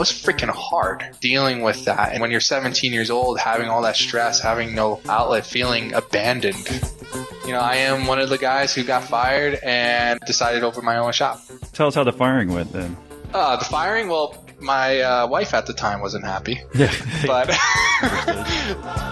know, it was freaking hard dealing with that. And when you're 17 years old, having all that stress, having no outlet, feeling abandoned. You know, I am one of the guys who got fired and decided to open my own shop. Tell us how the firing went then. Uh, the firing, well, my uh, wife at the time wasn't happy. Yeah. But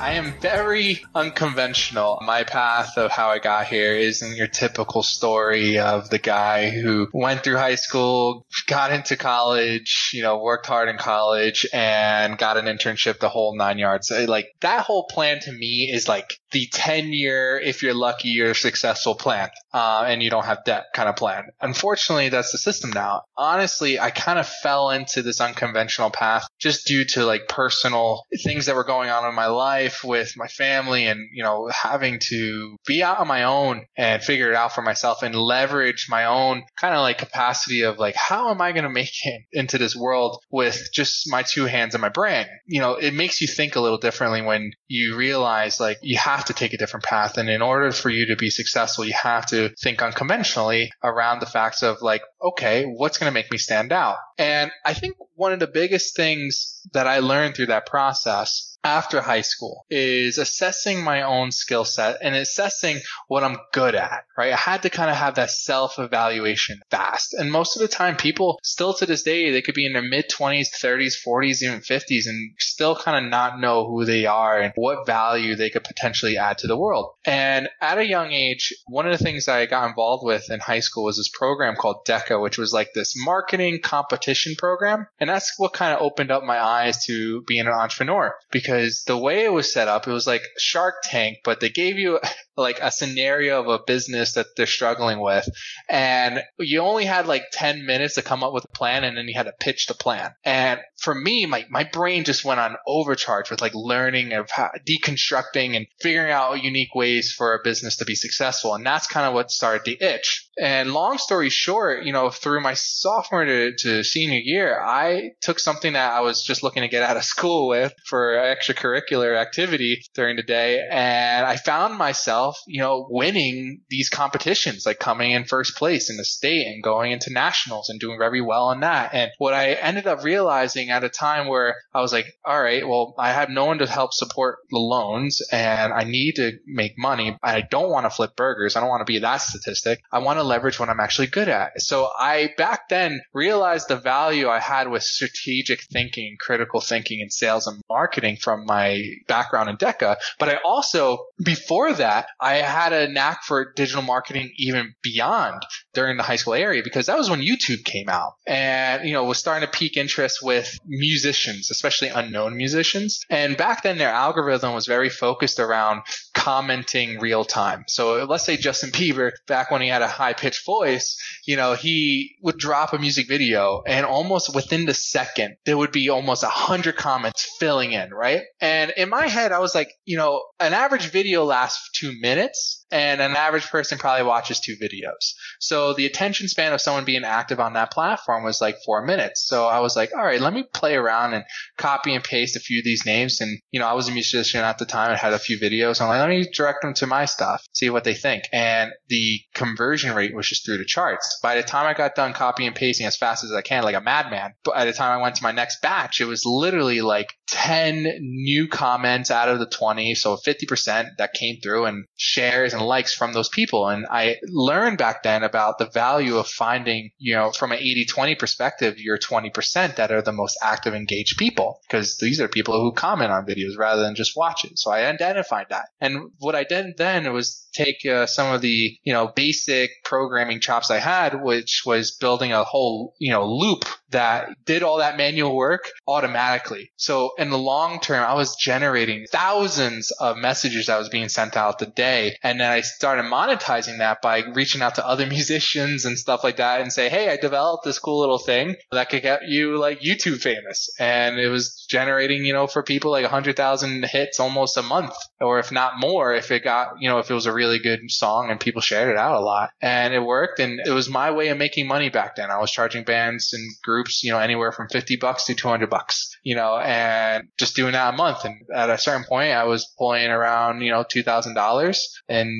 I am very unconventional. My path of how I got here isn't your typical story of the guy who went through high school, got into college, you know, worked hard in college and got an internship the whole nine yards. Uh, like that whole plan to me is like the 10 year, if you're lucky, you're successful plan, uh, and you don't have debt kind of plan. Unfortunately, that's the system now. Honestly, I kind of fell into this unconventional path just due to like personal things that were going on in my life with my family and, you know, having to be out on my own and figure it out for myself and leverage my own kind of like capacity of like, how am I going to make it into this world with just my two hands and my brain? You know, it makes you think a little differently when you realize like you have have to take a different path. And in order for you to be successful, you have to think unconventionally around the facts of like, okay, what's going to make me stand out? And I think one of the biggest things that I learned through that process after high school is assessing my own skill set and assessing what I'm good at, right? I had to kind of have that self evaluation fast. And most of the time, people still to this day, they could be in their mid 20s, 30s, 40s, even 50s and still kind of not know who they are and what value they could potentially add to the world. And at a young age, one of the things I got involved with in high school was this program called DECA, which was like this marketing competition program. And that's what kind of opened up my eyes to being an entrepreneur because because the way it was set up, it was like Shark Tank, but they gave you like a scenario of a business that they're struggling with. And you only had like 10 minutes to come up with a plan and then you had to pitch the plan. And for me, my, my brain just went on overcharge with like learning of how, deconstructing and figuring out unique ways for a business to be successful. And that's kind of what started the itch. And long story short, you know, through my sophomore to, to senior year, I took something that I was just looking to get out of school with for extracurricular activity during the day. And I found myself, you know, winning these competitions, like coming in first place in the state and going into nationals and doing very well on that. And what I ended up realizing at a time where I was like, all right, well, I have no one to help support the loans and I need to make money. I don't want to flip burgers. I don't want to be that statistic. I want to leverage what I'm actually good at. So I back then realized the value I had with strategic thinking, critical thinking and sales and marketing my background in DECA. But I also, before that, I had a knack for digital marketing even beyond during the high school area because that was when YouTube came out and, you know, was starting to pique interest with musicians, especially unknown musicians. And back then their algorithm was very focused around commenting real time. So let's say Justin Bieber, back when he had a high pitched voice, you know, he would drop a music video and almost within the second, there would be almost a hundred comments filling in, right? And in my head, I was like, you know, an average video lasts two minutes and an average person probably watches two videos. So the attention span of someone being active on that platform was like four minutes. So I was like, all right, let me play around and copy and paste a few of these names. And, you know, I was a musician at the time and had a few videos. I'm like, let me direct them to my stuff, see what they think. And the conversion rate was just through the charts. By the time I got done copy and pasting as fast as I can, like a madman, but by the time I went to my next batch, it was literally like 10 new comments out of the 20. So 50% that came through and shares and and likes from those people. And I learned back then about the value of finding, you know, from an 80 20 perspective, your 20% that are the most active, engaged people, because these are people who comment on videos rather than just watch it. So I identified that. And what I did then was take uh, some of the, you know, basic programming chops I had, which was building a whole, you know, loop that did all that manual work automatically. So in the long term, I was generating thousands of messages that was being sent out the day. And then I started monetizing that by reaching out to other musicians and stuff like that and say, Hey, I developed this cool little thing that could get you like YouTube famous. And it was generating, you know, for people like a hundred thousand hits almost a month or if not more, if it got, you know, if it was a really good song and people shared it out a lot and it worked. And it was my way of making money back then. I was charging bands and groups, you know, anywhere from 50 bucks to 200 bucks you know, and just doing that a month. And at a certain point, I was pulling around, you know, $2,000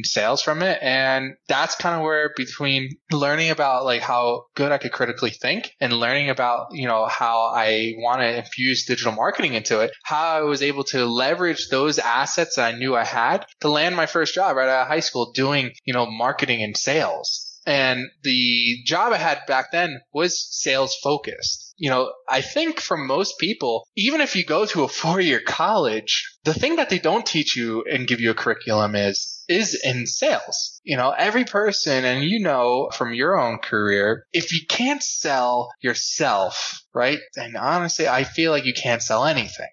sales from it. And that's kind of where between learning about like how good I could critically think and learning about, you know, how I want to infuse digital marketing into it, how I was able to leverage those assets that I knew I had to land my first job right out of high school doing, you know, marketing and sales. And the job I had back then was sales focused you know, I think for most people, even if you go to a four year college, the thing that they don't teach you and give you a curriculum is, is in sales. You know, every person, and you know from your own career, if you can't sell yourself, right? And honestly, I feel like you can't sell anything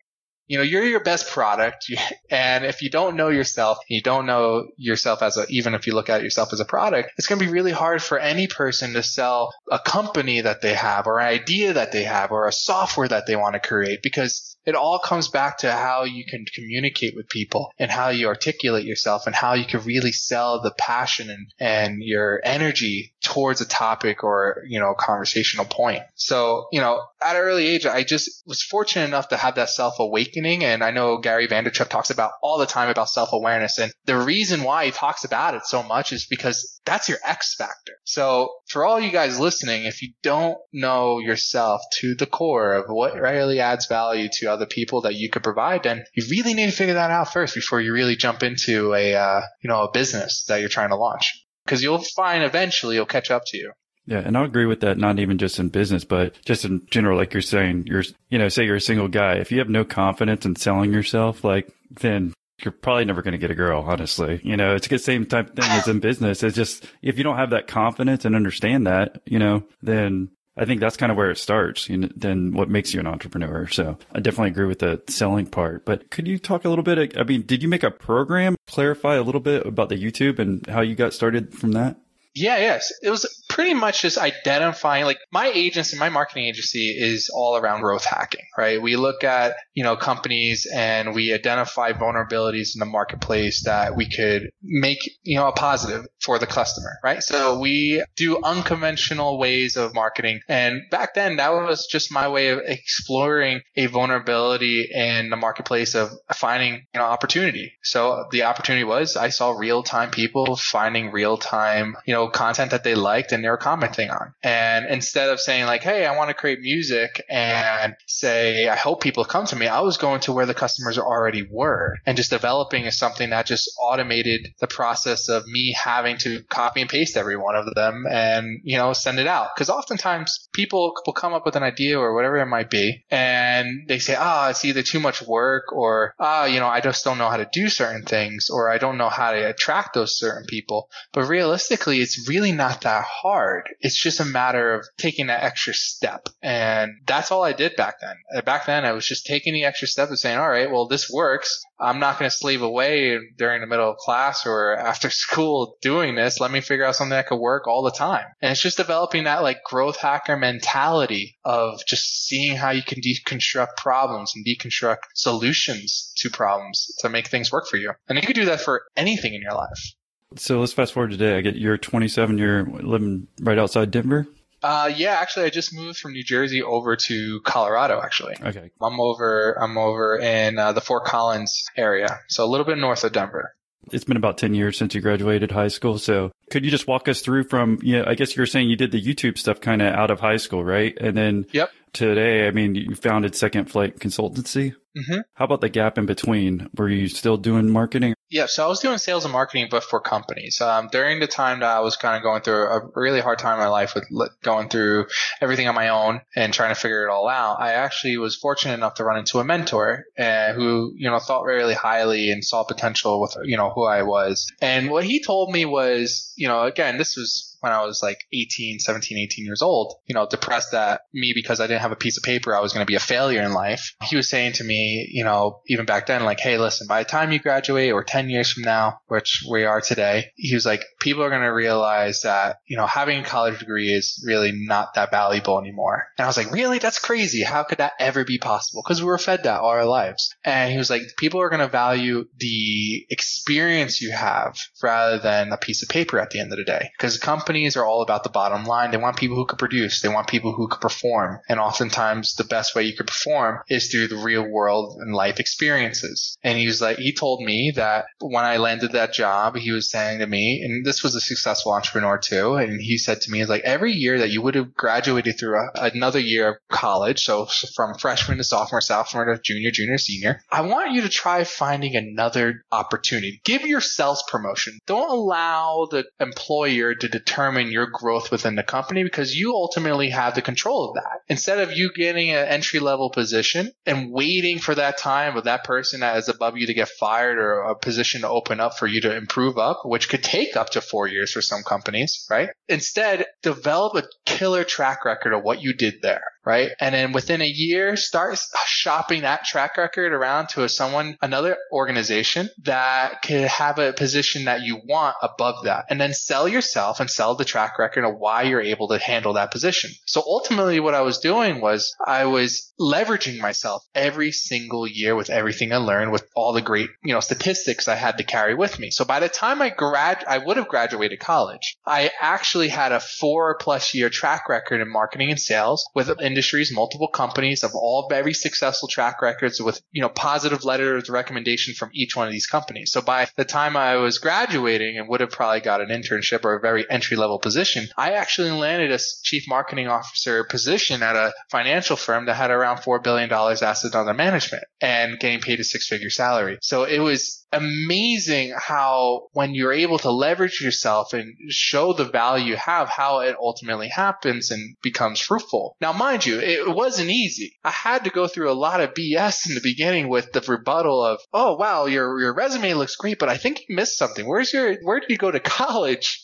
you know, you're your best product. And if you don't know yourself, you don't know yourself as a, even if you look at yourself as a product, it's going to be really hard for any person to sell a company that they have or an idea that they have or a software that they want to create because it all comes back to how you can communicate with people and how you articulate yourself and how you can really sell the passion and, and your energy towards a topic or, you know, conversational point. So, you know, at an early age, I just was fortunate enough to have that self awakening. And I know Gary Vaynerchuk talks about all the time about self awareness. And the reason why he talks about it so much is because that's your X factor. So for all you guys listening, if you don't know yourself to the core of what really adds value to other people that you could provide, then you really need to figure that out first before you really jump into a, uh, you know, a business that you're trying to launch. Because you'll find eventually it'll catch up to you. Yeah, and I agree with that. Not even just in business, but just in general. Like you're saying, you're you know, say you're a single guy. If you have no confidence in selling yourself, like then you're probably never going to get a girl. Honestly, you know, it's the same type thing as in business. It's just if you don't have that confidence and understand that, you know, then I think that's kind of where it starts. You know, then what makes you an entrepreneur? So I definitely agree with the selling part. But could you talk a little bit? I mean, did you make a program? Clarify a little bit about the YouTube and how you got started from that. Yeah, yes. It was pretty much just identifying like my agency, my marketing agency is all around growth hacking, right? We look at, you know, companies and we identify vulnerabilities in the marketplace that we could make, you know, a positive for the customer, right? So we do unconventional ways of marketing. And back then that was just my way of exploring a vulnerability in the marketplace of finding, you know, opportunity. So the opportunity was I saw real time people finding real time, you know, content that they liked and they commenting on. And instead of saying like, Hey, I want to create music and say, I hope people come to me, I was going to where the customers already were and just developing is something that just automated the process of me having to copy and paste every one of them and, you know, send it out. Cause oftentimes people will come up with an idea or whatever it might be and they say, ah, oh, it's either too much work or, ah, oh, you know, I just don't know how to do certain things or I don't know how to attract those certain people. But realistically, it's really not that hard. It's just a matter of taking that extra step. And that's all I did back then. Uh, back then, I was just taking the extra step and saying, all right, well, this works. I'm not going to slave away during the middle of class or after school doing this. Let me figure out something that could work all the time. And it's just developing that like growth hacker mentality of just seeing how you can deconstruct problems and deconstruct solutions to problems to make things work for you. And you could do that for anything in your life. So let's fast forward today. I get you're 27. You're living right outside Denver. Uh, yeah, actually, I just moved from New Jersey over to Colorado. Actually, okay. I'm over. I'm over in uh, the Fort Collins area, so a little bit north of Denver. It's been about 10 years since you graduated high school. So could you just walk us through from, yeah, you know, I guess you were saying you did the YouTube stuff kind of out of high school, right? And then yep. today, I mean, you founded Second Flight Consultancy. Mm-hmm. How about the gap in between? Were you still doing marketing? Yeah, so I was doing sales and marketing, but for companies. Um, during the time that I was kind of going through a really hard time in my life with going through everything on my own and trying to figure it all out, I actually was fortunate enough to run into a mentor uh, who, you know, thought really highly and saw potential with, you know, who I was. And what he told me was, you know, again, this was when I was like 18, 17, 18 years old, you know, depressed that me because I didn't have a piece of paper, I was going to be a failure in life. He was saying to me, you know, even back then, like, hey, listen, by the time you graduate or 10 years from now, which we are today, he was like, people are going to realize that, you know, having a college degree is really not that valuable anymore. And I was like, really? That's crazy. How could that ever be possible? Because we were fed that all our lives. And he was like, people are going to value the experience you have rather than a piece of paper at the end of the day. Because company companies are all about the bottom line. They want people who could produce. They want people who could perform. And oftentimes the best way you could perform is through the real world and life experiences. And he was like, he told me that when I landed that job, he was saying to me, and this was a successful entrepreneur too. And he said to me, like every year that you would have graduated through a, another year of college. So from freshman to sophomore, sophomore to junior, junior, senior, I want you to try finding another opportunity. Give yourselves promotion. Don't allow the employer to determine your growth within the company because you ultimately have the control of that. Instead of you getting an entry level position and waiting for that time with that person that is above you to get fired or a position to open up for you to improve up, which could take up to four years for some companies, right? Instead, develop a killer track record of what you did there right? And then within a year, start uh, shopping that track record around to someone, another organization that could have a position that you want above that. And then sell yourself and sell the track record of why you're able to handle that position. So ultimately what I was doing was I was leveraging myself every single year with everything I learned with all the great, you know, statistics I had to carry with me. So by the time I grad, I would have graduated college. I actually had a four plus year track record in marketing and sales with industries, multiple companies of all very successful track records with, you know, positive letters of recommendation from each one of these companies. So by the time I was graduating and would have probably got an internship or a very entry level position, I actually landed a chief marketing officer position at a financial firm that had around $4 billion assets under management and getting paid a six figure salary. So it was amazing how when you're able to leverage yourself and show the value you have, how it ultimately happens and becomes fruitful. Now, mind you, it wasn't easy. I had to go through a lot of BS in the beginning with the rebuttal of, oh wow, your your resume looks great, but I think you missed something. Where's your where did you go to college?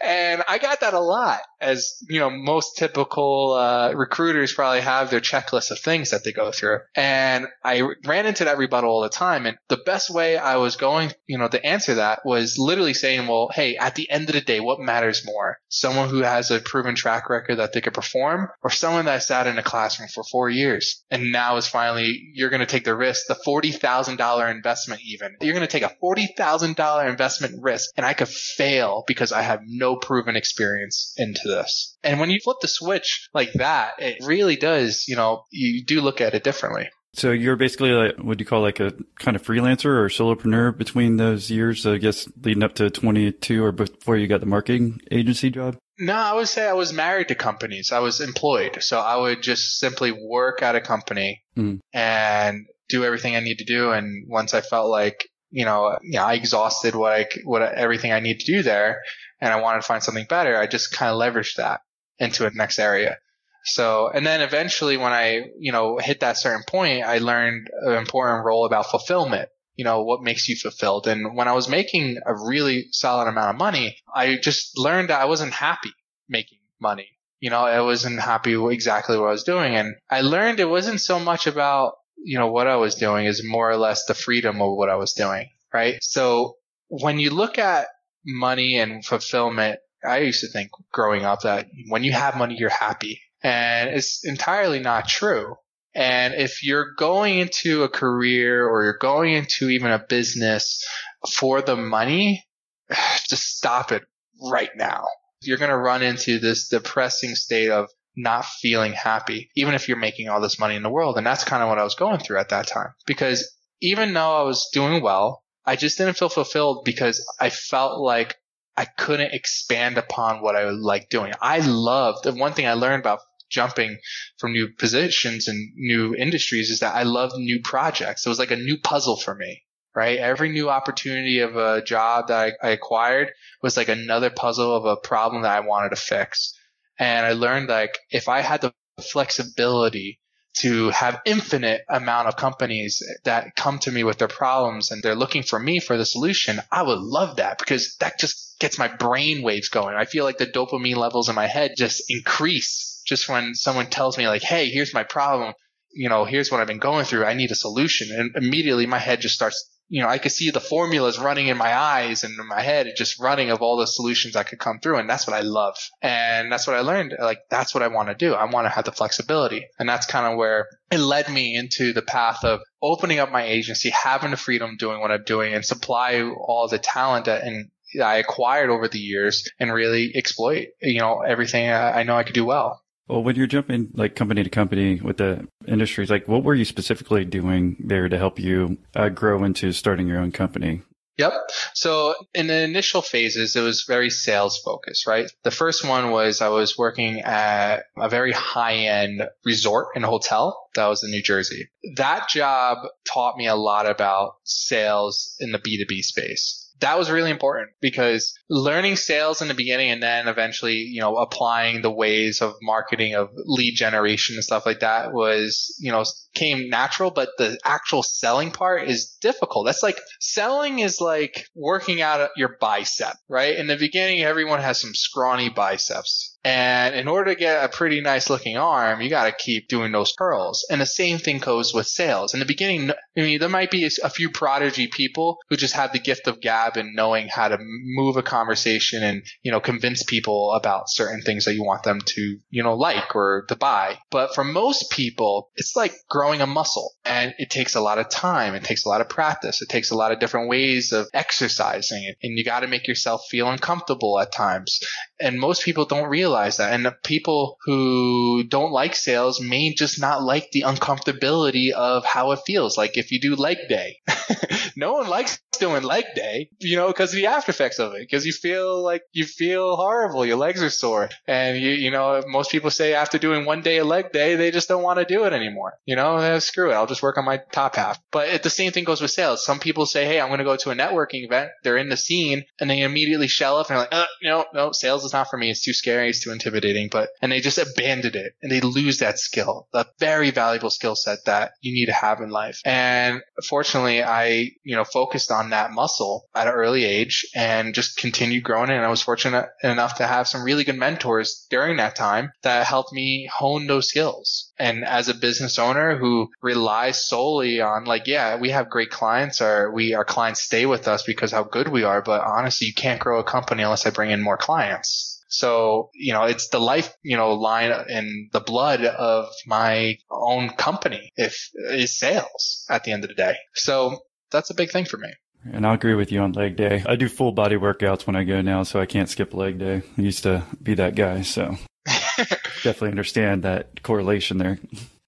and I got that a lot, as you know, most typical uh, recruiters probably have their checklist of things that they go through. And I ran into that rebuttal all the time. And the best way I was going, you know, to answer that was literally saying, well, hey, at the end of the day, what matters more? Someone who has a proven track record that they could perform or someone that sat in a classroom for four years and now is finally, you're going to take the risk, the $40,000 investment even. You're going to take a $40,000 investment risk and I could fail because I have no proven experience into this. And when you flip the switch like that, it really does, you know, you do look at it differently. So you're basically like, what do you call like a kind of freelancer or solopreneur between those years, I guess, leading up to 22 or before you got the marketing agency job? No, I would say I was married to companies. I was employed. So I would just simply work at a company mm. and do everything I need to do. And once I felt like, you know, yeah, I exhausted what I, what everything I need to do there and I wanted to find something better, I just kind of leveraged that into a next area. So, and then eventually when I, you know, hit that certain point, I learned an important role about fulfillment. You know, what makes you fulfilled? And when I was making a really solid amount of money, I just learned that I wasn't happy making money. You know, I wasn't happy exactly what I was doing. And I learned it wasn't so much about, you know, what I was doing is more or less the freedom of what I was doing. Right. So when you look at money and fulfillment, I used to think growing up that when you have money, you're happy. And it's entirely not true. And if you're going into a career or you're going into even a business for the money, just stop it right now. You're going to run into this depressing state of not feeling happy, even if you're making all this money in the world. And that's kind of what I was going through at that time. Because even though I was doing well, I just didn't feel fulfilled because I felt like I couldn't expand upon what I like doing. I loved the one thing I learned about jumping from new positions and new industries is that I love new projects. It was like a new puzzle for me, right? Every new opportunity of a job that I, I acquired was like another puzzle of a problem that I wanted to fix. And I learned like if I had the flexibility to have infinite amount of companies that come to me with their problems and they're looking for me for the solution, I would love that because that just gets my brain waves going. I feel like the dopamine levels in my head just increase just when someone tells me like, Hey, here's my problem. You know, here's what I've been going through. I need a solution. And immediately my head just starts, you know, I could see the formulas running in my eyes and in my head, just running of all the solutions I could come through. And that's what I love. And that's what I learned. Like, that's what I want to do. I want to have the flexibility. And that's kind of where it led me into the path of opening up my agency, having the freedom doing what I'm doing and supply all the talent that, and I acquired over the years and really exploit, you know, everything I know I could do well. Well, when you're jumping like company to company with the industries, like what were you specifically doing there to help you uh, grow into starting your own company? Yep. So in the initial phases, it was very sales focused, right? The first one was I was working at a very high end resort and hotel that was in New Jersey. That job taught me a lot about sales in the B2B space that was really important because learning sales in the beginning and then eventually, you know, applying the ways of marketing of lead generation and stuff like that was, you know, came natural, but the actual selling part is difficult. That's like selling is like working out your bicep, right? In the beginning, everyone has some scrawny biceps. And in order to get a pretty nice looking arm, you got to keep doing those curls. And the same thing goes with sales. In the beginning, I mean, there might be a few prodigy people who just have the gift of gab and knowing how to move a conversation and, you know, convince people about certain things that you want them to, you know, like or to buy. But for most people, it's like growing a muscle and it takes a lot of time. It takes a lot of practice. It takes a lot of different ways of exercising it. And you got to make yourself feel uncomfortable at times. And most people don't realize that. And the people who don't like sales may just not like the uncomfortability of how it feels. Like if you do leg day, no one likes doing leg day, you know, because of the after effects of it. Because you feel like you feel horrible, your legs are sore, and you you know most people say after doing one day of leg day, they just don't want to do it anymore. You know, eh, screw it, I'll just work on my top half. But the same thing goes with sales. Some people say, hey, I'm going to go to a networking event. They're in the scene, and they immediately shell up and they're like, uh, no, no, sales is not for me. It's too scary. It's too intimidating. But and they just abandoned it, and they lose that skill, that very valuable skill set that you need to have in life. And fortunately, I you know focused on that muscle at an early age and just continued growing it. And I was fortunate enough to have some really good mentors during that time that helped me hone those skills. And as a business owner who relies solely on like, yeah, we have great clients or we, our clients stay with us because how good we are. But honestly, you can't grow a company unless I bring in more clients. So, you know, it's the life, you know, line and the blood of my own company if is sales at the end of the day. So that's a big thing for me. And I'll agree with you on leg day. I do full body workouts when I go now, so I can't skip leg day. I used to be that guy, so definitely understand that correlation there.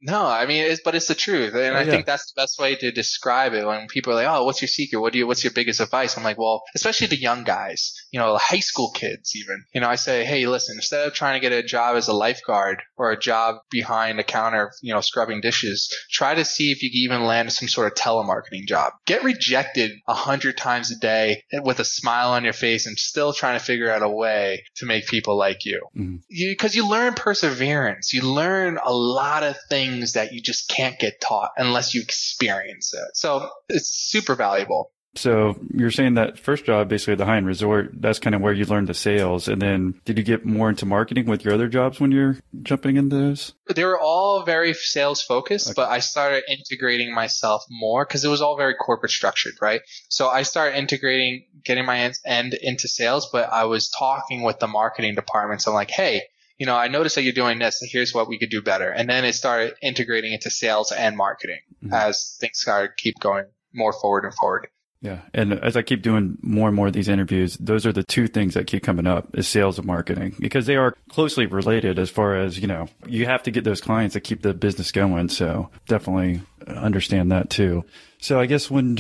No, I mean, it's, but it's the truth, and oh, I yeah. think that's the best way to describe it. When people are like, "Oh, what's your secret? What do you? What's your biggest advice?" I'm like, "Well, especially the young guys, you know, high school kids, even. You know, I say, hey, listen, instead of trying to get a job as a lifeguard or a job behind a counter, you know, scrubbing dishes, try to see if you can even land some sort of telemarketing job. Get rejected a hundred times a day with a smile on your face, and still trying to figure out a way to make people like you, because mm-hmm. you, you learn perseverance. You learn a lot of things things that you just can't get taught unless you experience it. So it's super valuable. So you're saying that first job, basically the high end resort, that's kind of where you learned the sales. And then did you get more into marketing with your other jobs when you're jumping into those? They were all very sales focused, okay. but I started integrating myself more because it was all very corporate structured, right? So I started integrating, getting my end into sales, but I was talking with the marketing departments. I'm like, hey, you know, I noticed that you're doing this. And here's what we could do better. And then it started integrating into sales and marketing mm-hmm. as things started keep going more forward and forward. Yeah. And as I keep doing more and more of these interviews, those are the two things that keep coming up is sales and marketing because they are closely related as far as, you know, you have to get those clients that keep the business going. So definitely understand that too. So I guess when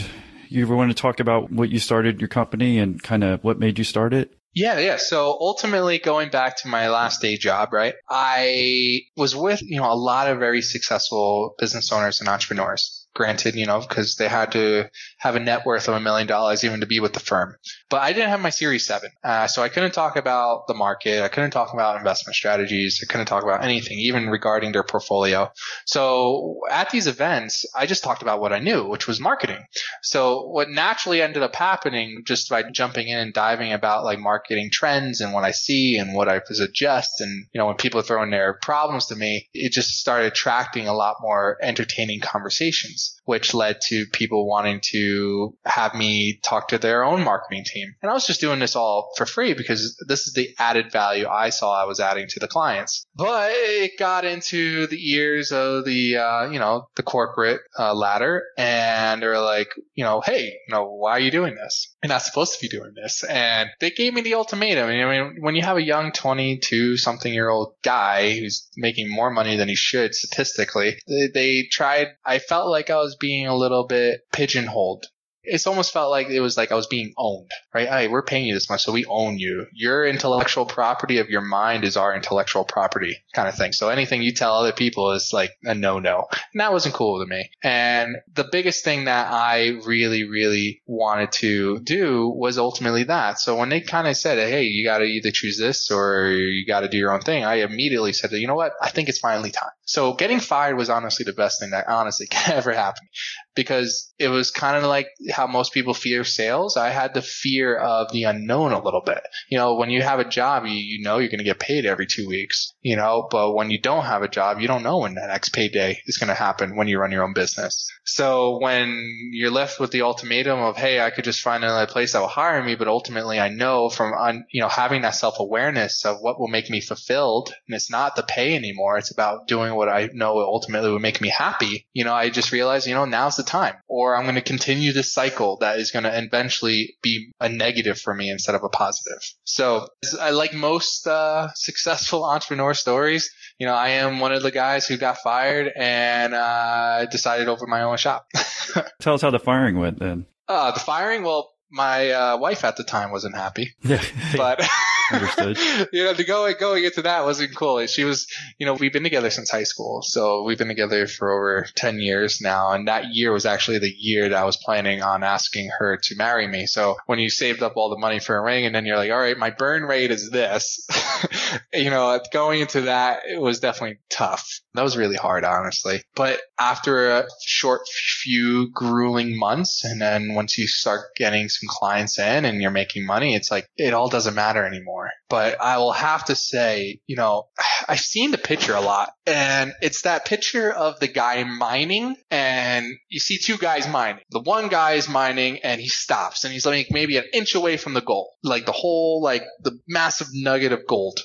you want to talk about what you started your company and kind of what made you start it? Yeah, yeah. So ultimately, going back to my last day job, right? I was with, you know, a lot of very successful business owners and entrepreneurs granted, you know, because they had to have a net worth of a million dollars even to be with the firm. But I didn't have my Series 7. Uh, so I couldn't talk about the market. I couldn't talk about investment strategies. I couldn't talk about anything, even regarding their portfolio. So at these events, I just talked about what I knew, which was marketing. So what naturally ended up happening just by jumping in and diving about like marketing trends and what I see and what I suggest. And, you know, when people are throwing their problems to me, it just started attracting a lot more entertaining conversations. Which led to people wanting to have me talk to their own marketing team. And I was just doing this all for free because this is the added value I saw I was adding to the clients. But it got into the ears of the, uh, you know, the corporate uh, ladder and they're like, you know, hey, you know, why are you doing this? You're not supposed to be doing this. And they gave me the ultimatum. I mean, when you have a young 22 something year old guy who's making more money than he should statistically, they, they tried, I felt like I was being a little bit pigeonholed it's almost felt like it was like I was being owned, right? Hey, we're paying you this much, so we own you. Your intellectual property of your mind is our intellectual property kind of thing. So anything you tell other people is like a no no. And that wasn't cool to me. And the biggest thing that I really, really wanted to do was ultimately that. So when they kind of said, hey, you got to either choose this or you got to do your own thing, I immediately said, you know what? I think it's finally time. So getting fired was honestly the best thing that honestly can ever happened because it was kind of like how most people fear sales. I had the fear of the unknown a little bit. You know, when you have a job, you, you know you're going to get paid every two weeks, you know, but when you don't have a job, you don't know when that next payday is going to happen when you run your own business. So when you're left with the ultimatum of, hey, I could just find another place that will hire me, but ultimately I know from, un, you know, having that self awareness of what will make me fulfilled, and it's not the pay anymore. It's about doing what I know ultimately would make me happy. You know, I just realized, you know, now's the time, or I'm going to continue this cycle that is going to eventually be a negative for me instead of a positive. So I like most uh, successful entrepreneur stories you know, I am one of the guys who got fired and uh, decided over my own shop. Tell us how the firing went then. Uh, the firing, well, my uh, wife at the time wasn't happy. Yeah. but Understood. you know, to go going into that wasn't cool. She was, you know, we've been together since high school, so we've been together for over ten years now, and that year was actually the year that I was planning on asking her to marry me. So when you saved up all the money for a ring, and then you're like, all right, my burn rate is this, you know, going into that it was definitely tough. That was really hard, honestly. But after a short few grueling months, and then once you start getting some clients in and you're making money, it's like it all doesn't matter anymore. But I will have to say, you know, I've seen the picture a lot, and it's that picture of the guy mining, and you see two guys mining. The one guy is mining, and he stops, and he's like maybe an inch away from the gold, like the whole, like the massive nugget of gold.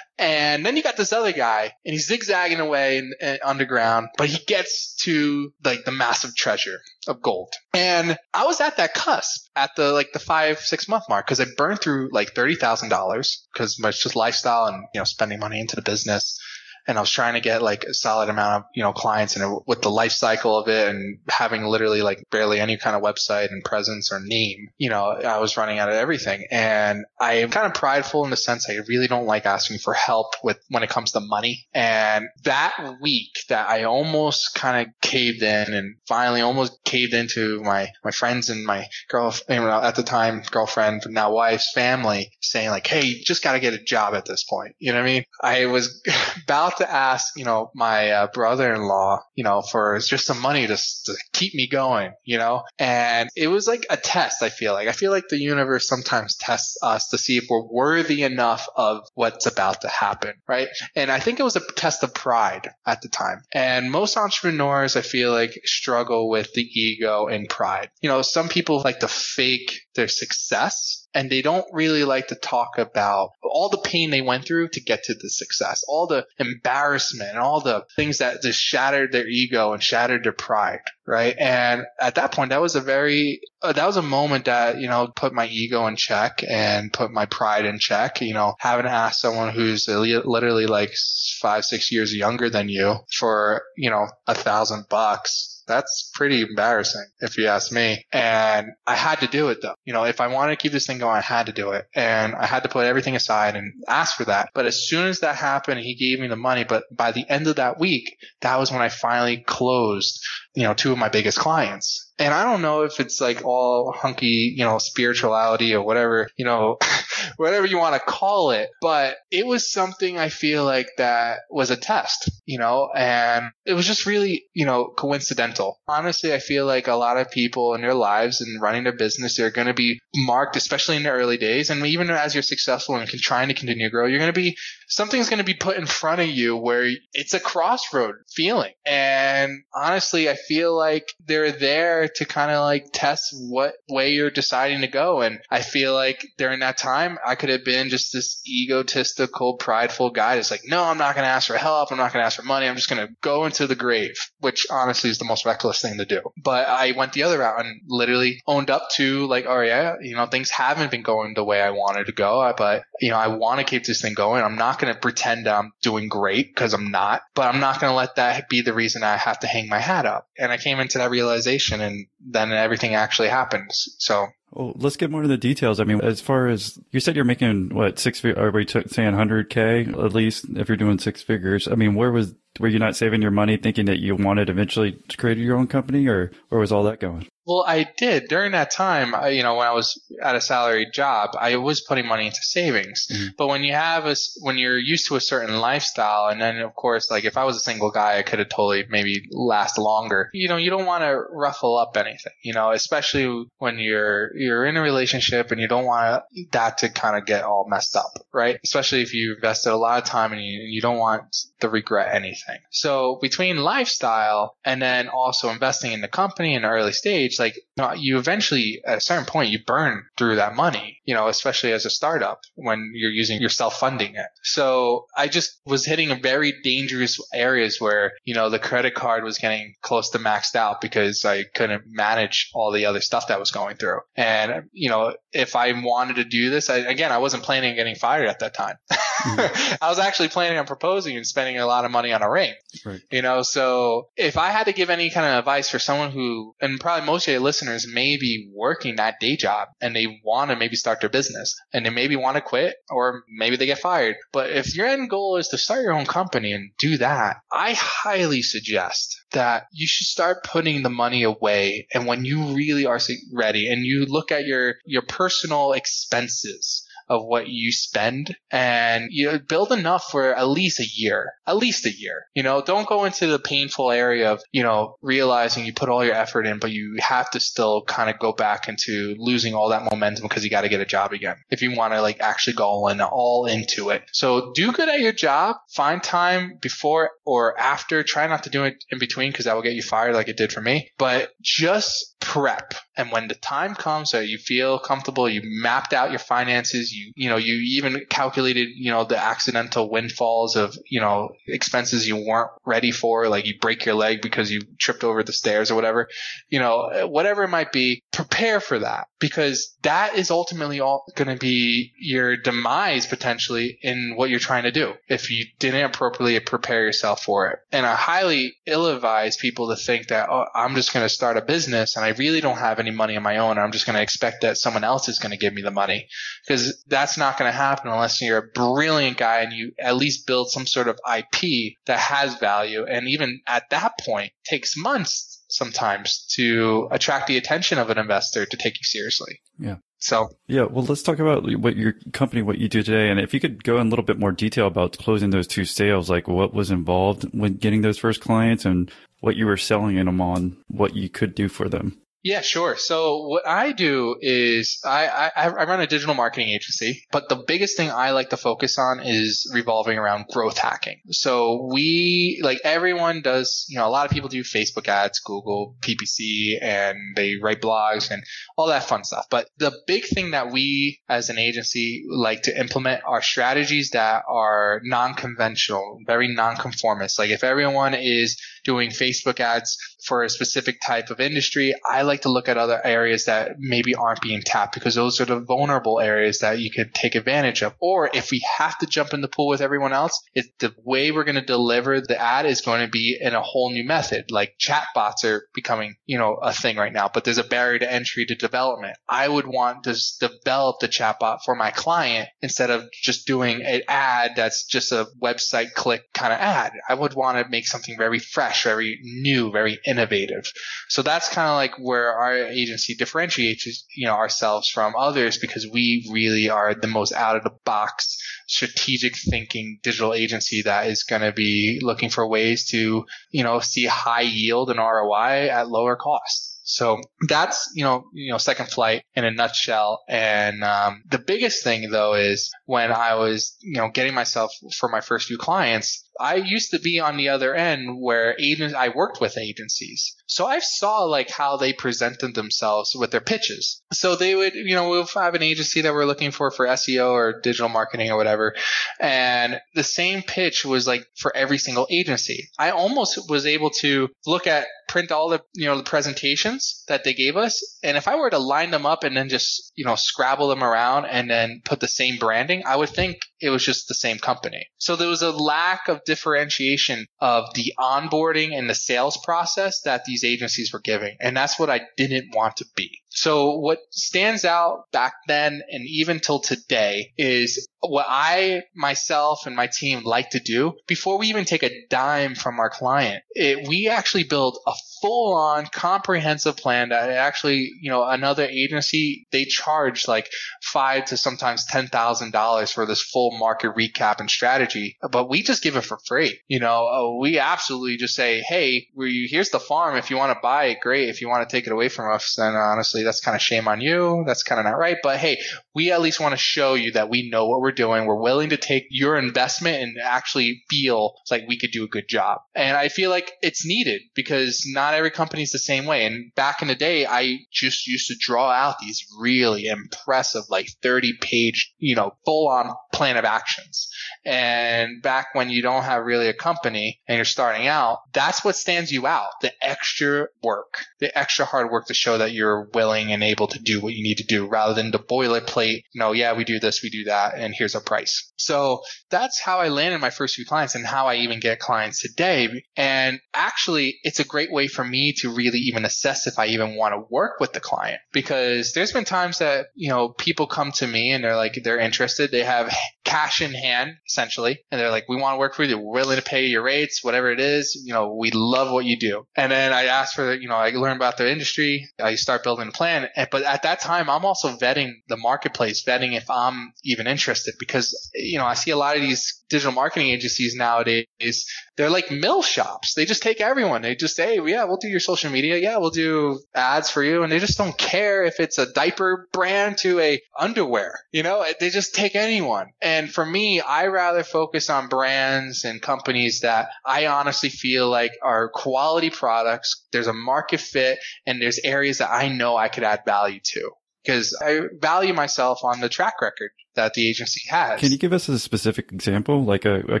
And then you got this other guy, and he's zigzagging away in, in underground, but he gets to like the massive treasure of gold. And I was at that cusp at the like the five six month mark because I burned through like thirty thousand dollars because my just lifestyle and you know spending money into the business and I was trying to get like a solid amount of, you know, clients and it, with the life cycle of it and having literally like barely any kind of website and presence or name, you know, I was running out of everything. And I am kind of prideful in the sense I really don't like asking for help with when it comes to money. And that week that I almost kind of caved in and finally almost caved into my, my friends and my girl, at the time, girlfriend, now wife's family saying like, Hey, you just got to get a job at this point. You know what I mean? I was about to ask, you know, my uh, brother-in-law, you know, for just some money to, to keep me going, you know, and it was like a test. I feel like I feel like the universe sometimes tests us to see if we're worthy enough of what's about to happen, right? And I think it was a test of pride at the time. And most entrepreneurs, I feel like, struggle with the ego and pride. You know, some people like to fake their success and they don't really like to talk about all the pain they went through to get to the success, all the embarrassment all the things that just shattered their ego and shattered their pride, right? And at that point, that was a very, uh, that was a moment that, you know, put my ego in check and put my pride in check, you know, having to ask someone who's literally like five, six years younger than you for, you know, a thousand bucks that's pretty embarrassing if you ask me. And I had to do it though. You know, if I wanted to keep this thing going, I had to do it. And I had to put everything aside and ask for that. But as soon as that happened, he gave me the money. But by the end of that week, that was when I finally closed, you know, two of my biggest clients And I don't know if it's like all hunky, you know, spirituality or whatever, you know, whatever you want to call it, but it was something I feel like that was a test, you know, and it was just really, you know, coincidental. Honestly, I feel like a lot of people in their lives and running their business, they're going to be marked, especially in the early days. And even as you're successful and trying to continue to grow, you're going to be, something's going to be put in front of you where it's a crossroad feeling. And honestly, I feel like they're there to kind of like test what way you're deciding to go. And I feel like during that time, I could have been just this egotistical, prideful guy that's like, no, I'm not going to ask for help. I'm not going to ask for money. I'm just going to go into the grave, which honestly is the most reckless thing to do. But I went the other route and literally owned up to like, oh yeah, you know, things haven't been going the way I wanted to go, uh, but you know, I want to keep this thing going. I'm not going to pretend I'm doing great because I'm not, but I'm not going to let that be the reason I have to hang my hat up. And I came into that realization and then everything actually happens. So well, let's get more into the details. I mean, as far as you said, you're making what six? Are we t- saying 100k at least if you're doing six figures? I mean, where was were you not saving your money thinking that you wanted eventually to create your own company, or where was all that going? Well, I did during that time. I, you know, when I was at a salaried job, I was putting money into savings. Mm-hmm. But when you have a, when you're used to a certain lifestyle, and then of course, like if I was a single guy, I could have totally maybe last longer. You know, you don't want to ruffle up anything. You know, especially when you're you're in a relationship and you don't want that to kind of get all messed up, right? Especially if you invested a lot of time and you you don't want to regret anything. So between lifestyle and then also investing in the company in the early stage like you, know, you eventually at a certain point you burn through that money, you know, especially as a startup when you're using you're self-funding it. So I just was hitting a very dangerous areas where, you know, the credit card was getting close to maxed out because I couldn't manage all the other stuff that was going through. And, you know, if I wanted to do this, I, again, I wasn't planning on getting fired at that time. Mm-hmm. I was actually planning on proposing and spending a lot of money on a ring. Right. You know, so if I had to give any kind of advice for someone who, and probably most of your listeners may be working that day job and they want to maybe start their business and they maybe want to quit or maybe they get fired. But if your end goal is to start your own company and do that, I highly suggest that you should start putting the money away. And when you really are ready and you look at your, your personal expenses, of what you spend and you know, build enough for at least a year, at least a year. You know, don't go into the painful area of, you know, realizing you put all your effort in, but you have to still kind of go back into losing all that momentum because you got to get a job again. If you want to like actually go all in, all into it. So do good at your job, find time before or after. Try not to do it in between because that will get you fired like it did for me, but just prep. And when the time comes that you feel comfortable, you mapped out your finances, you, you know, you even calculated, you know, the accidental windfalls of, you know, expenses you weren't ready for, like you break your leg because you tripped over the stairs or whatever, you know, whatever it might be, prepare for that because that is ultimately all going to be your demise potentially in what you're trying to do if you didn't appropriately prepare yourself for it. And I highly ill advise people to think that, oh, I'm just going to start a business and I really don't have any money of my own. I'm just going to expect that someone else is going to give me the money because that's not going to happen unless you're a brilliant guy and you at least build some sort of IP that has value. And even at that point takes months sometimes to attract the attention of an investor to take you seriously. Yeah. So yeah, well, let's talk about what your company, what you do today, and if you could go in a little bit more detail about closing those two sales, like what was involved when getting those first clients and what you were selling them on, what you could do for them. Yeah, sure. So what I do is I, I, I, run a digital marketing agency, but the biggest thing I like to focus on is revolving around growth hacking. So we, like everyone does, you know, a lot of people do Facebook ads, Google, PPC, and they write blogs and all that fun stuff. But the big thing that we as an agency like to implement are strategies that are non-conventional, very non-conformist. Like if everyone is doing Facebook ads for a specific type of industry, I like to look at other areas that maybe aren't being tapped because those are the vulnerable areas that you could take advantage of. Or if we have to jump in the pool with everyone else, it, the way we're going to deliver the ad is going to be in a whole new method. Like chatbots are becoming, you know, a thing right now, but there's a barrier to entry to development. I would want to develop the chatbot for my client instead of just doing an ad that's just a website click kind of ad. I would want to make something very fresh, very new, very innovative. So that's kind of like where our agency differentiates, you know, ourselves from others because we really are the most out of the box strategic thinking digital agency that is going to be looking for ways to, you know, see high yield and ROI at lower cost. So that's you know you know second flight in a nutshell. And um, the biggest thing though is when I was you know getting myself for my first few clients, I used to be on the other end where agents, I worked with agencies. So I saw like how they presented themselves with their pitches. So they would, you know, we'll have an agency that we're looking for for SEO or digital marketing or whatever. And the same pitch was like for every single agency. I almost was able to look at print all the you know the presentations that they gave us and if i were to line them up and then just you know scrabble them around and then put the same branding i would think it was just the same company so there was a lack of differentiation of the onboarding and the sales process that these agencies were giving. And that's what I didn't want to be. So what stands out back then and even till today is what I myself and my team like to do before we even take a dime from our client. It, we actually build a full on comprehensive plan that actually, you know, another agency, they charge like five to sometimes $10,000 for this full market recap and strategy, but we just give it for free. You know, uh, we absolutely just say, Hey, we, here's the farm. If you want to buy it, great. If you want to take it away from us, then honestly, that's kind of shame on you. That's kind of not right. But hey, we at least want to show you that we know what we're doing. We're willing to take your investment and actually feel like we could do a good job. And I feel like it's needed because not every company is the same way. And back in the day, I just used to draw out these really impressive, like 30 page, you know, full on plan of actions. And back when you don't have really a company and you're starting out, that's what stands you out. The extra work, the extra hard work to show that you're willing and able to do what you need to do rather than the boilerplate, know, yeah, we do this, we do that, and here's our price. So that's how I landed my first few clients and how I even get clients today. And actually, it's a great way for me to really even assess if I even want to work with the client because there's been times that, you know, people come to me and they're like, they're interested. They have cash in hand essentially. And they're like, we want to work for you. We're willing to pay your rates, whatever it is. You know, we love what you do. And then I ask for, you know, I learn about their industry. I start building a plan. But at that time, I'm also vetting the marketplace, vetting if I'm even interested because, you know, I see a lot of these digital marketing agencies nowadays, they're like mill shops. They just take everyone. They just say, yeah, we'll do your social media. Yeah, we'll do ads for you. And they just don't care if it's a diaper brand to a underwear. You know, they just take anyone. And for me, I rather focus on brands and companies that I honestly feel like are quality products. There's a market fit and there's areas that I know I could add value to because I value myself on the track record that the agency has. Can you give us a specific example, like a, a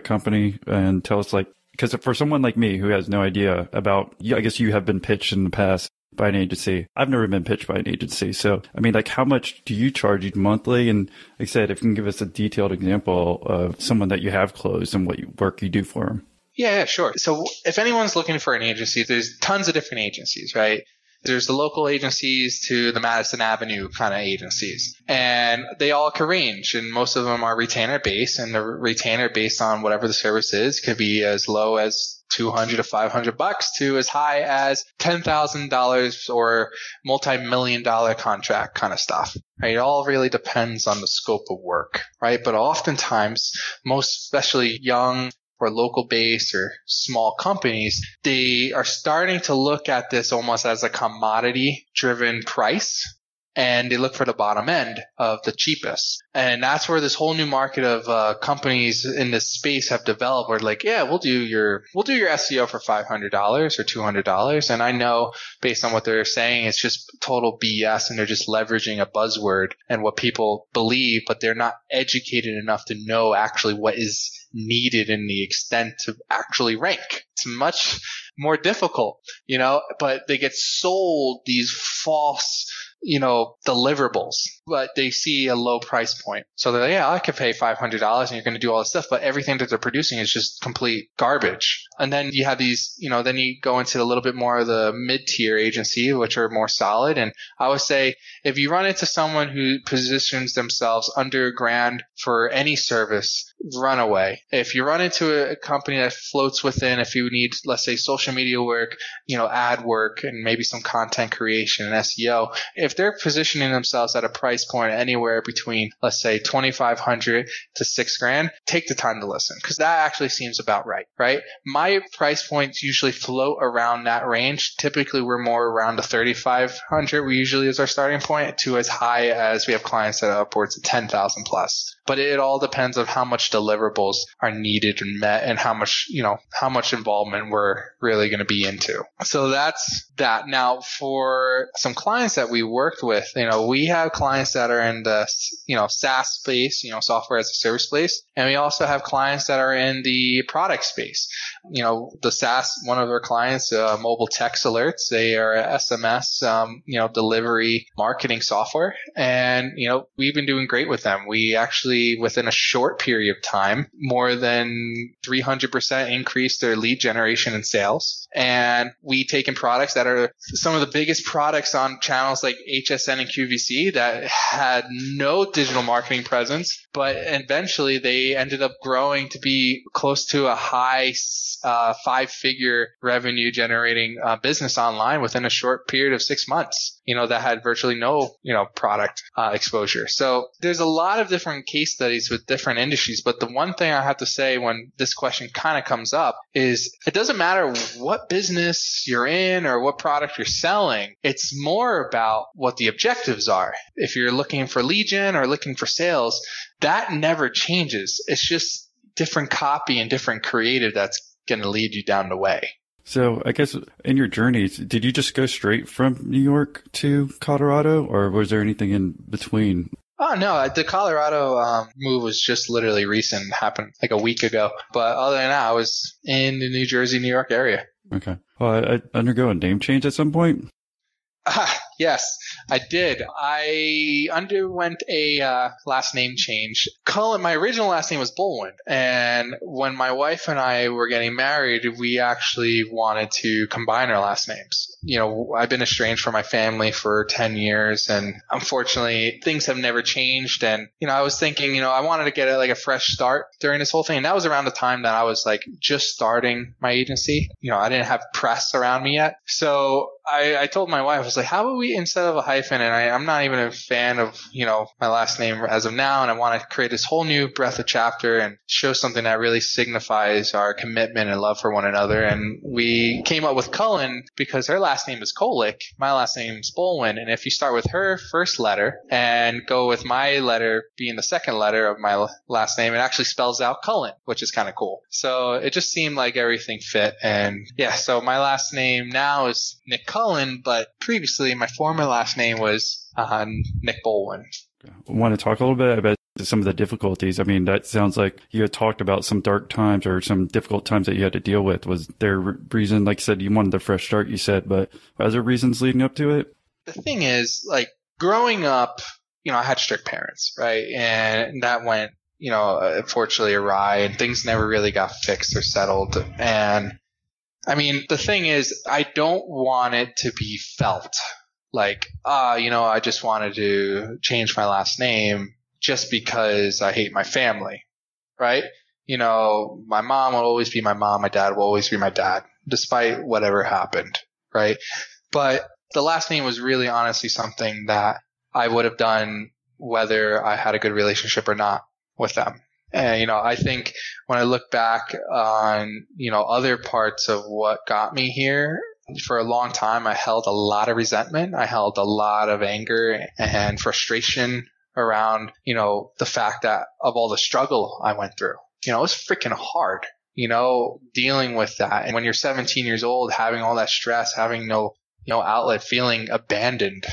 company, and tell us like, because for someone like me who has no idea about, I guess you have been pitched in the past by an agency. I've never been pitched by an agency. So, I mean, like, how much do you charge each monthly? And like I said, if you can give us a detailed example of someone that you have closed and what work you do for them. Yeah, yeah, sure. So if anyone's looking for an agency, there's tons of different agencies, right? There's the local agencies to the Madison Avenue kind of agencies. And they all can range, and most of them are retainer based, and the retainer based on whatever the service is could be as low as 200 to 500 bucks to as high as $10,000 or multi-million dollar contract kind of stuff. Right? It all really depends on the scope of work, right? But oftentimes, most especially young or local based or small companies, they are starting to look at this almost as a commodity driven price and they look for the bottom end of the cheapest. And that's where this whole new market of uh, companies in this space have developed. Where like, yeah, we'll do your we'll do your SEO for five hundred dollars or two hundred dollars. And I know based on what they're saying, it's just total BS, and they're just leveraging a buzzword and what people believe, but they're not educated enough to know actually what is needed in the extent to actually rank. It's much more difficult, you know, but they get sold these false, you know, deliverables. But they see a low price point. So they're like, yeah, I could pay $500 and you're going to do all this stuff, but everything that they're producing is just complete garbage. And then you have these, you know, then you go into a little bit more of the mid tier agency, which are more solid. And I would say if you run into someone who positions themselves under grand for any service, run away. If you run into a company that floats within, if you need, let's say, social media work, you know, ad work and maybe some content creation and SEO, if they're positioning themselves at a price point anywhere between, let's say, 2500 to six grand, take the time to listen because that actually seems about right, right? My price points usually float around that range. Typically, we're more around the 3500 we usually is our starting point to as high as we have clients that are upwards of 10,000 plus. But it all depends on how much deliverables are needed and met and how much, you know, how much involvement we're really going to be into. So that's that. Now for some clients that we worked with, you know, we have clients that are in the, you know, SaaS space, you know, software as a service space. And we also have clients that are in the product space. You know, the SaaS, one of our clients, uh, mobile text alerts, they are SMS, um, you know, delivery marketing software. And, you know, we've been doing great with them. We actually, within a short period of time, more than 300% increased their lead generation and sales. And we taken products that are some of the biggest products on channels like HSN and QVC that had no digital marketing presence, but eventually they ended up growing to be close to a high uh, five figure revenue generating uh, business online within a short period of six months, you know, that had virtually no, you know, product uh, exposure. So there's a lot of different case studies with different industries. But the one thing I have to say when this question kind of comes up is it doesn't matter what business you're in or what product you're selling. It's more about what the objectives are. If you're looking for gen or looking for sales, that never changes. It's just different copy and different creative that's going to lead you down the way. So I guess in your journeys, did you just go straight from New York to Colorado, or was there anything in between? Oh no, the Colorado um, move was just literally recent, happened like a week ago. But other than that, I was in the New Jersey, New York area. Okay. Well, I, I undergo a name change at some point. Ah, yes, I did. I underwent a uh, last name change. Cullen, my original last name was Bolwin, and when my wife and I were getting married, we actually wanted to combine our last names. You know, I've been estranged from my family for 10 years, and unfortunately, things have never changed. And, you know, I was thinking, you know, I wanted to get a, like a fresh start during this whole thing. And that was around the time that I was like just starting my agency. You know, I didn't have press around me yet. So I, I told my wife, I was like, how about we, instead of a hyphen, and I, I'm not even a fan of, you know, my last name as of now, and I want to create this whole new breath of chapter and show something that really signifies our commitment and love for one another. And we came up with Cullen because her last name is Kolick, my last name is Bolwin. And if you start with her first letter and go with my letter being the second letter of my last name, it actually spells out Cullen, which is kind of cool. So it just seemed like everything fit. And yeah, so my last name now is Nick Cullen but previously my former last name was uh, Nick Bolwin. I want to talk a little bit about some of the difficulties. I mean, that sounds like you had talked about some dark times or some difficult times that you had to deal with. Was there a reason, like you said, you wanted the fresh start, you said, but are there reasons leading up to it? The thing is, like, growing up, you know, I had strict parents, right? And that went, you know, unfortunately awry and things never really got fixed or settled. And I mean, the thing is, I don't want it to be felt like, ah, uh, you know, I just wanted to change my last name just because I hate my family, right? You know, my mom will always be my mom, my dad will always be my dad, despite whatever happened, right? But the last name was really honestly something that I would have done whether I had a good relationship or not with them. And, you know, I think when I look back on, you know, other parts of what got me here, for a long time, I held a lot of resentment. I held a lot of anger and frustration around, you know, the fact that of all the struggle I went through. You know, it was freaking hard, you know, dealing with that. And when you're 17 years old, having all that stress, having no, no outlet, feeling abandoned,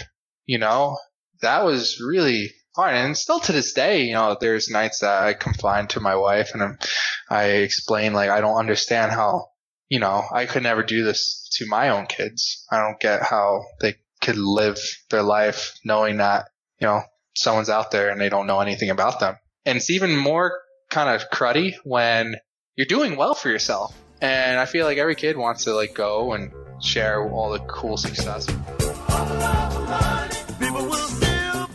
you know, that was really hard. And still to this day, you know, there's nights that I confine to my wife and I'm, I explain like I don't understand how, you know, I could never do this to my own kids. I don't get how they could live their life knowing that, you know, someone's out there and they don't know anything about them. And it's even more kind of cruddy when you're doing well for yourself. And I feel like every kid wants to like go and share all the cool success.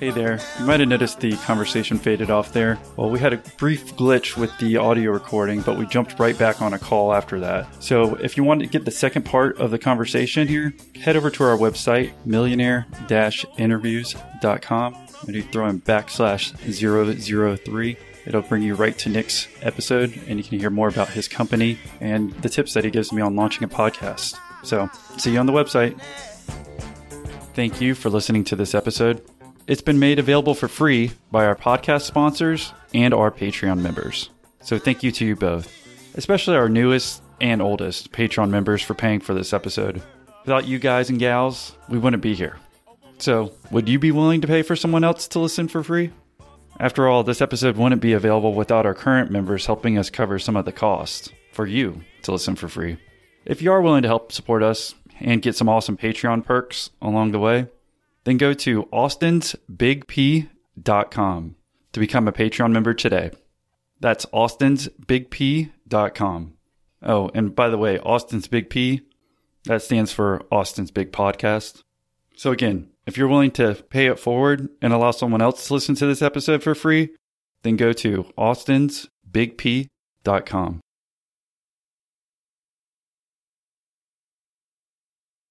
Hey there. You might have noticed the conversation faded off there. Well, we had a brief glitch with the audio recording, but we jumped right back on a call after that. So if you want to get the second part of the conversation here, head over to our website, millionaire-interviews.com, and you throw in backslash 003. It'll bring you right to Nick's episode, and you can hear more about his company and the tips that he gives me on launching a podcast. So, see you on the website. Thank you for listening to this episode. It's been made available for free by our podcast sponsors and our Patreon members. So thank you to you both, especially our newest and oldest Patreon members for paying for this episode. Without you guys and gals, we wouldn't be here. So, would you be willing to pay for someone else to listen for free? After all, this episode wouldn't be available without our current members helping us cover some of the costs for you to listen for free. If you are willing to help support us and get some awesome Patreon perks along the way, then go to austinsbigp.com to become a Patreon member today. That's austinsbigp.com. Oh, and by the way, Austin's Big P, that stands for Austin's Big Podcast. So again, if you're willing to pay it forward and allow someone else to listen to this episode for free, then go to austinsbigp.com.